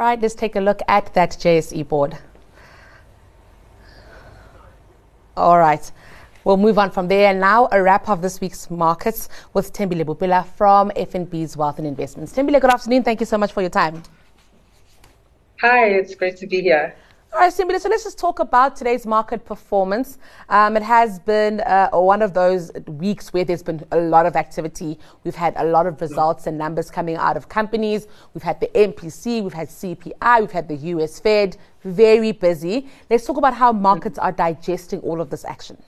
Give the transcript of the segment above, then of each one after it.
All right, let's take a look at that JSE board. All right. We'll move on from there. And now, a wrap of this week's markets with Thembile Bopela from FNB's Wealth and Investments. Thembile, good afternoon. Thank you so much for your time. Hi, it's great to be here. All right, Thembile, so let's just talk about today's market performance. Um, it has been uh, one of those weeks where there's been a lot of activity. We've had a lot of results and numbers coming out of companies. We've had the MPC, we've had CPI, we've had the US Fed. Very busy. Let's talk about how markets are digesting all of this action.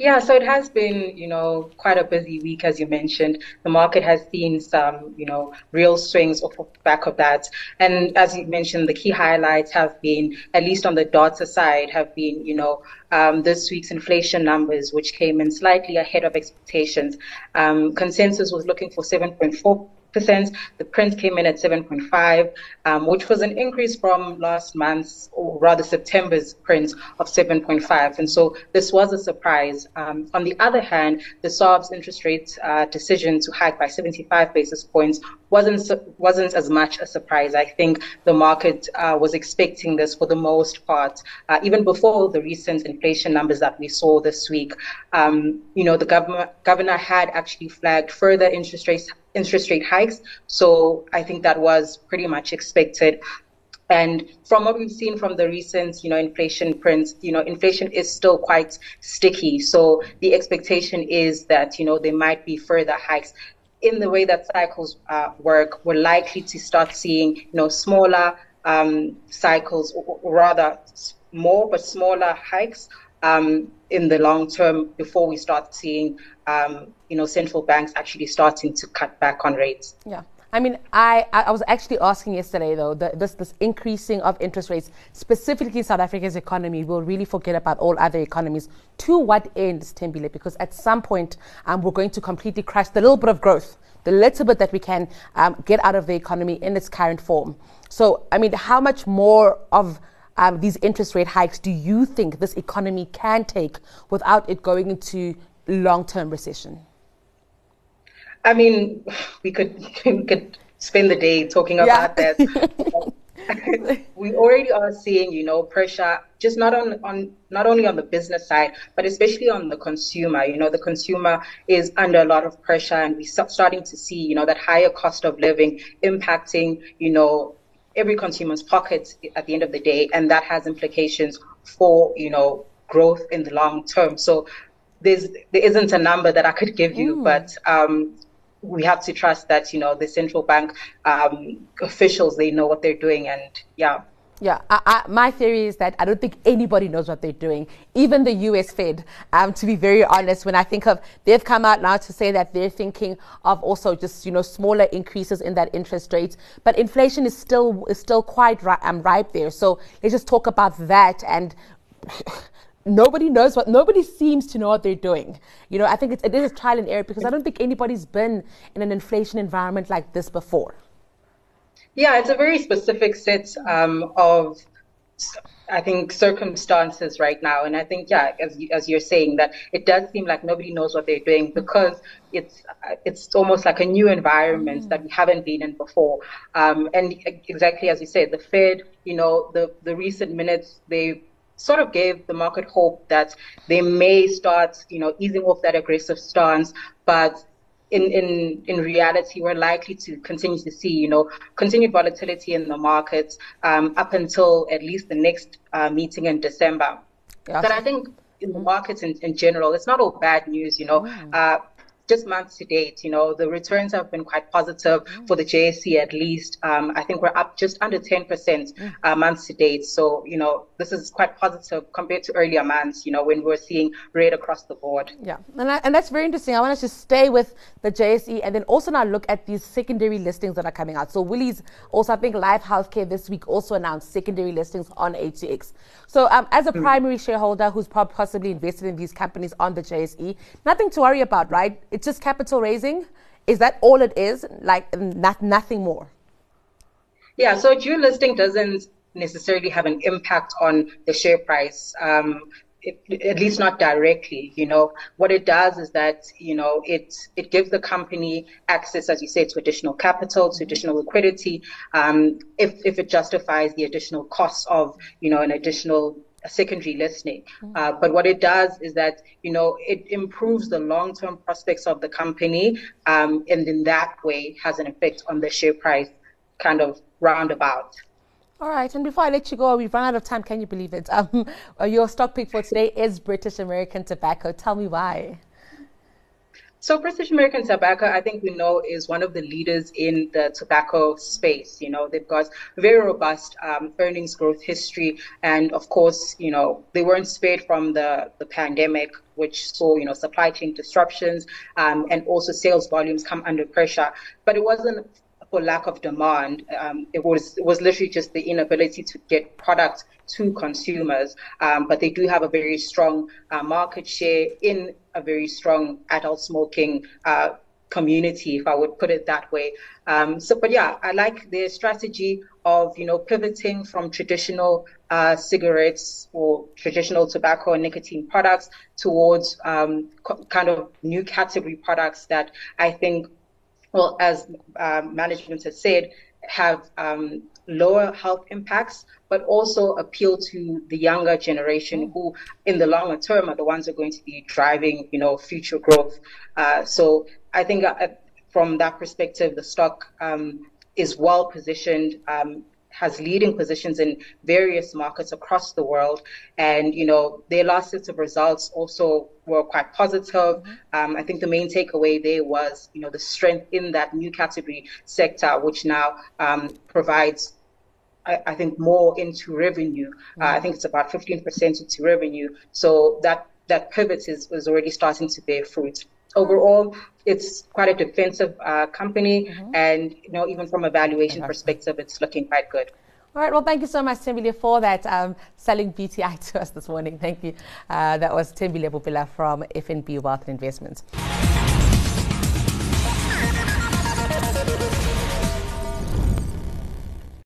Yeah, so it has been, you know, quite a busy week, as you mentioned. The market has seen some, you know, real swings off the back of that. And as you mentioned, the key highlights have been, at least on the data side, have been, you know, um, this week's inflation numbers, which came in slightly ahead of expectations. Um, consensus was looking for 7.4 percent. The print came in at 7.5, um, which was an increase from last month's, or rather September's print of 7.5. And so this was a surprise. Um, on the other hand, the SARB's interest rate uh, decision to hike by 75 basis points wasn't wasn't as much a surprise. I think the market uh, was expecting this for the most part, uh, even before the recent inflation numbers that we saw this week. Um, you know, the governor governor had actually flagged further interest rates interest rate hikes. So I think that was pretty much expected. And from what we've seen from the recent, you know, inflation prints, you know, inflation is still quite sticky. So the expectation is that, you know, there might be further hikes. In the way that cycles uh, work, we're likely to start seeing, you know, smaller um, cycles, or, rather more but smaller hikes um, in the long term before we start seeing, um, you know, central banks actually starting to cut back on rates. Yeah. I mean, I, I was actually asking yesterday, though, the, this, this increasing of interest rates, specifically South Africa's economy, will really forget about all other economies. To what end, Thembile? Because at some point, um, we're going to completely crash the little bit of growth, the little bit that we can um, get out of the economy in its current form. So, I mean, how much more of um, these interest rate hikes do you think this economy can take without it going into long term recession? I mean, we could we could spend the day talking about yeah. that. we already are seeing, you know, pressure just not on, on not only on the business side, but especially on the consumer. You know, the consumer is under a lot of pressure, and we're starting to see, you know, that higher cost of living impacting, you know, every consumer's pockets at the end of the day, and that has implications for you know growth in the long term. So there's there isn't a number that I could give you, mm. but um, we have to trust that you know the central bank um, officials they know what they're doing, and yeah. Yeah, I, I, my theory is that I don't think anybody knows what they're doing, even the US Fed. Um, to be very honest, when I think of, they've come out now to say that they're thinking of also just you know smaller increases in that interest rate, but inflation is still is still quite ri- um, ripe there. So let's just talk about that and. nobody knows what nobody seems to know what they're doing you know i think it's, it is trial and error because i don't think anybody's been in an inflation environment like this before yeah, it's a very specific set um, of, I think, circumstances right now. And I think, yeah, as, as you're saying, that it does seem like nobody knows what they're doing because it's it's almost like a new environment mm. that we haven't been in before. Um, and exactly as you said, the Fed, you know, the, the recent minutes, they sort of gave the market hope that they may start, you know, easing off that aggressive stance, but in, in, in reality, we're likely to continue to see, you know, continued volatility in the markets um, up until at least the next uh, meeting in December. Yes. But I think in the markets in, in general, it's not all bad news, you know. Mm. Uh, just months to date, you know, the returns have been quite positive mm. for the JSE at least. Um, I think we're up just under 10% mm. uh, months to date. So, you know, this is quite positive compared to earlier months, you know, when we're seeing red across the board. Yeah, and, I, and that's very interesting. I want us to stay with the JSE and then also now look at these secondary listings that are coming out. So, Willie's also, I think Life Healthcare this week also announced secondary listings on HCX. So, um, as a mm. primary shareholder who's possibly invested in these companies on the JSE, nothing to worry about, right? It's just capital raising. Is that all it is? Like not, nothing more? Yeah, so dual listing doesn't necessarily have an impact on the share price. Um, it, at least not directly, you know, what it does is that, you know, it, it gives the company access, as you say, to additional capital, to additional liquidity, um, if, if it justifies the additional costs of, you know, an additional secondary listing. Mm-hmm. Uh, but what it does is that, you know, it improves the long-term prospects of the company, um, and in that way has an effect on the share price kind of roundabout. All right, and before I let you go, we've run out of time. Can you believe it? Um, your stock pick for today is British American Tobacco. Tell me why. So British American Tobacco, I think we know, is one of the leaders in the tobacco space. You know, they've got very robust um, earnings growth history, and of course, you know, they weren't spared from the the pandemic, which saw you know supply chain disruptions um, and also sales volumes come under pressure. But it wasn't for lack of demand. Um, it was it was literally just the inability to get products to consumers. Um, but they do have a very strong uh, market share in a very strong adult smoking uh, community, if I would put it that way. Um, so, but yeah, I like their strategy of you know pivoting from traditional uh, cigarettes or traditional tobacco and nicotine products towards um, co- kind of new category products that I think well, as uh, management has said, have um, lower health impacts, but also appeal to the younger generation who, in the longer term, are the ones who are going to be driving, you know, future growth. Uh, so I think uh, from that perspective, the stock um, is well positioned. Has leading positions in various markets across the world. And, you know, their last set of results also were quite positive. Mm-hmm. Um, I think the main takeaway there was, you know, the strength in that new category sector, which now um, provides I, I, think more into revenue. Mm-hmm. Uh, I think it's about 15% into revenue. So that that pivot is, is already starting to bear fruit overall, it's quite a defensive uh, company, mm-hmm. and you know, even from a valuation perspective, it's looking quite good. All right. Well, thank you so much, Thembile, for that um, selling BTI to us this morning. Thank you. Uh, that was Thembile Bopela from FNB Wealth and Investments.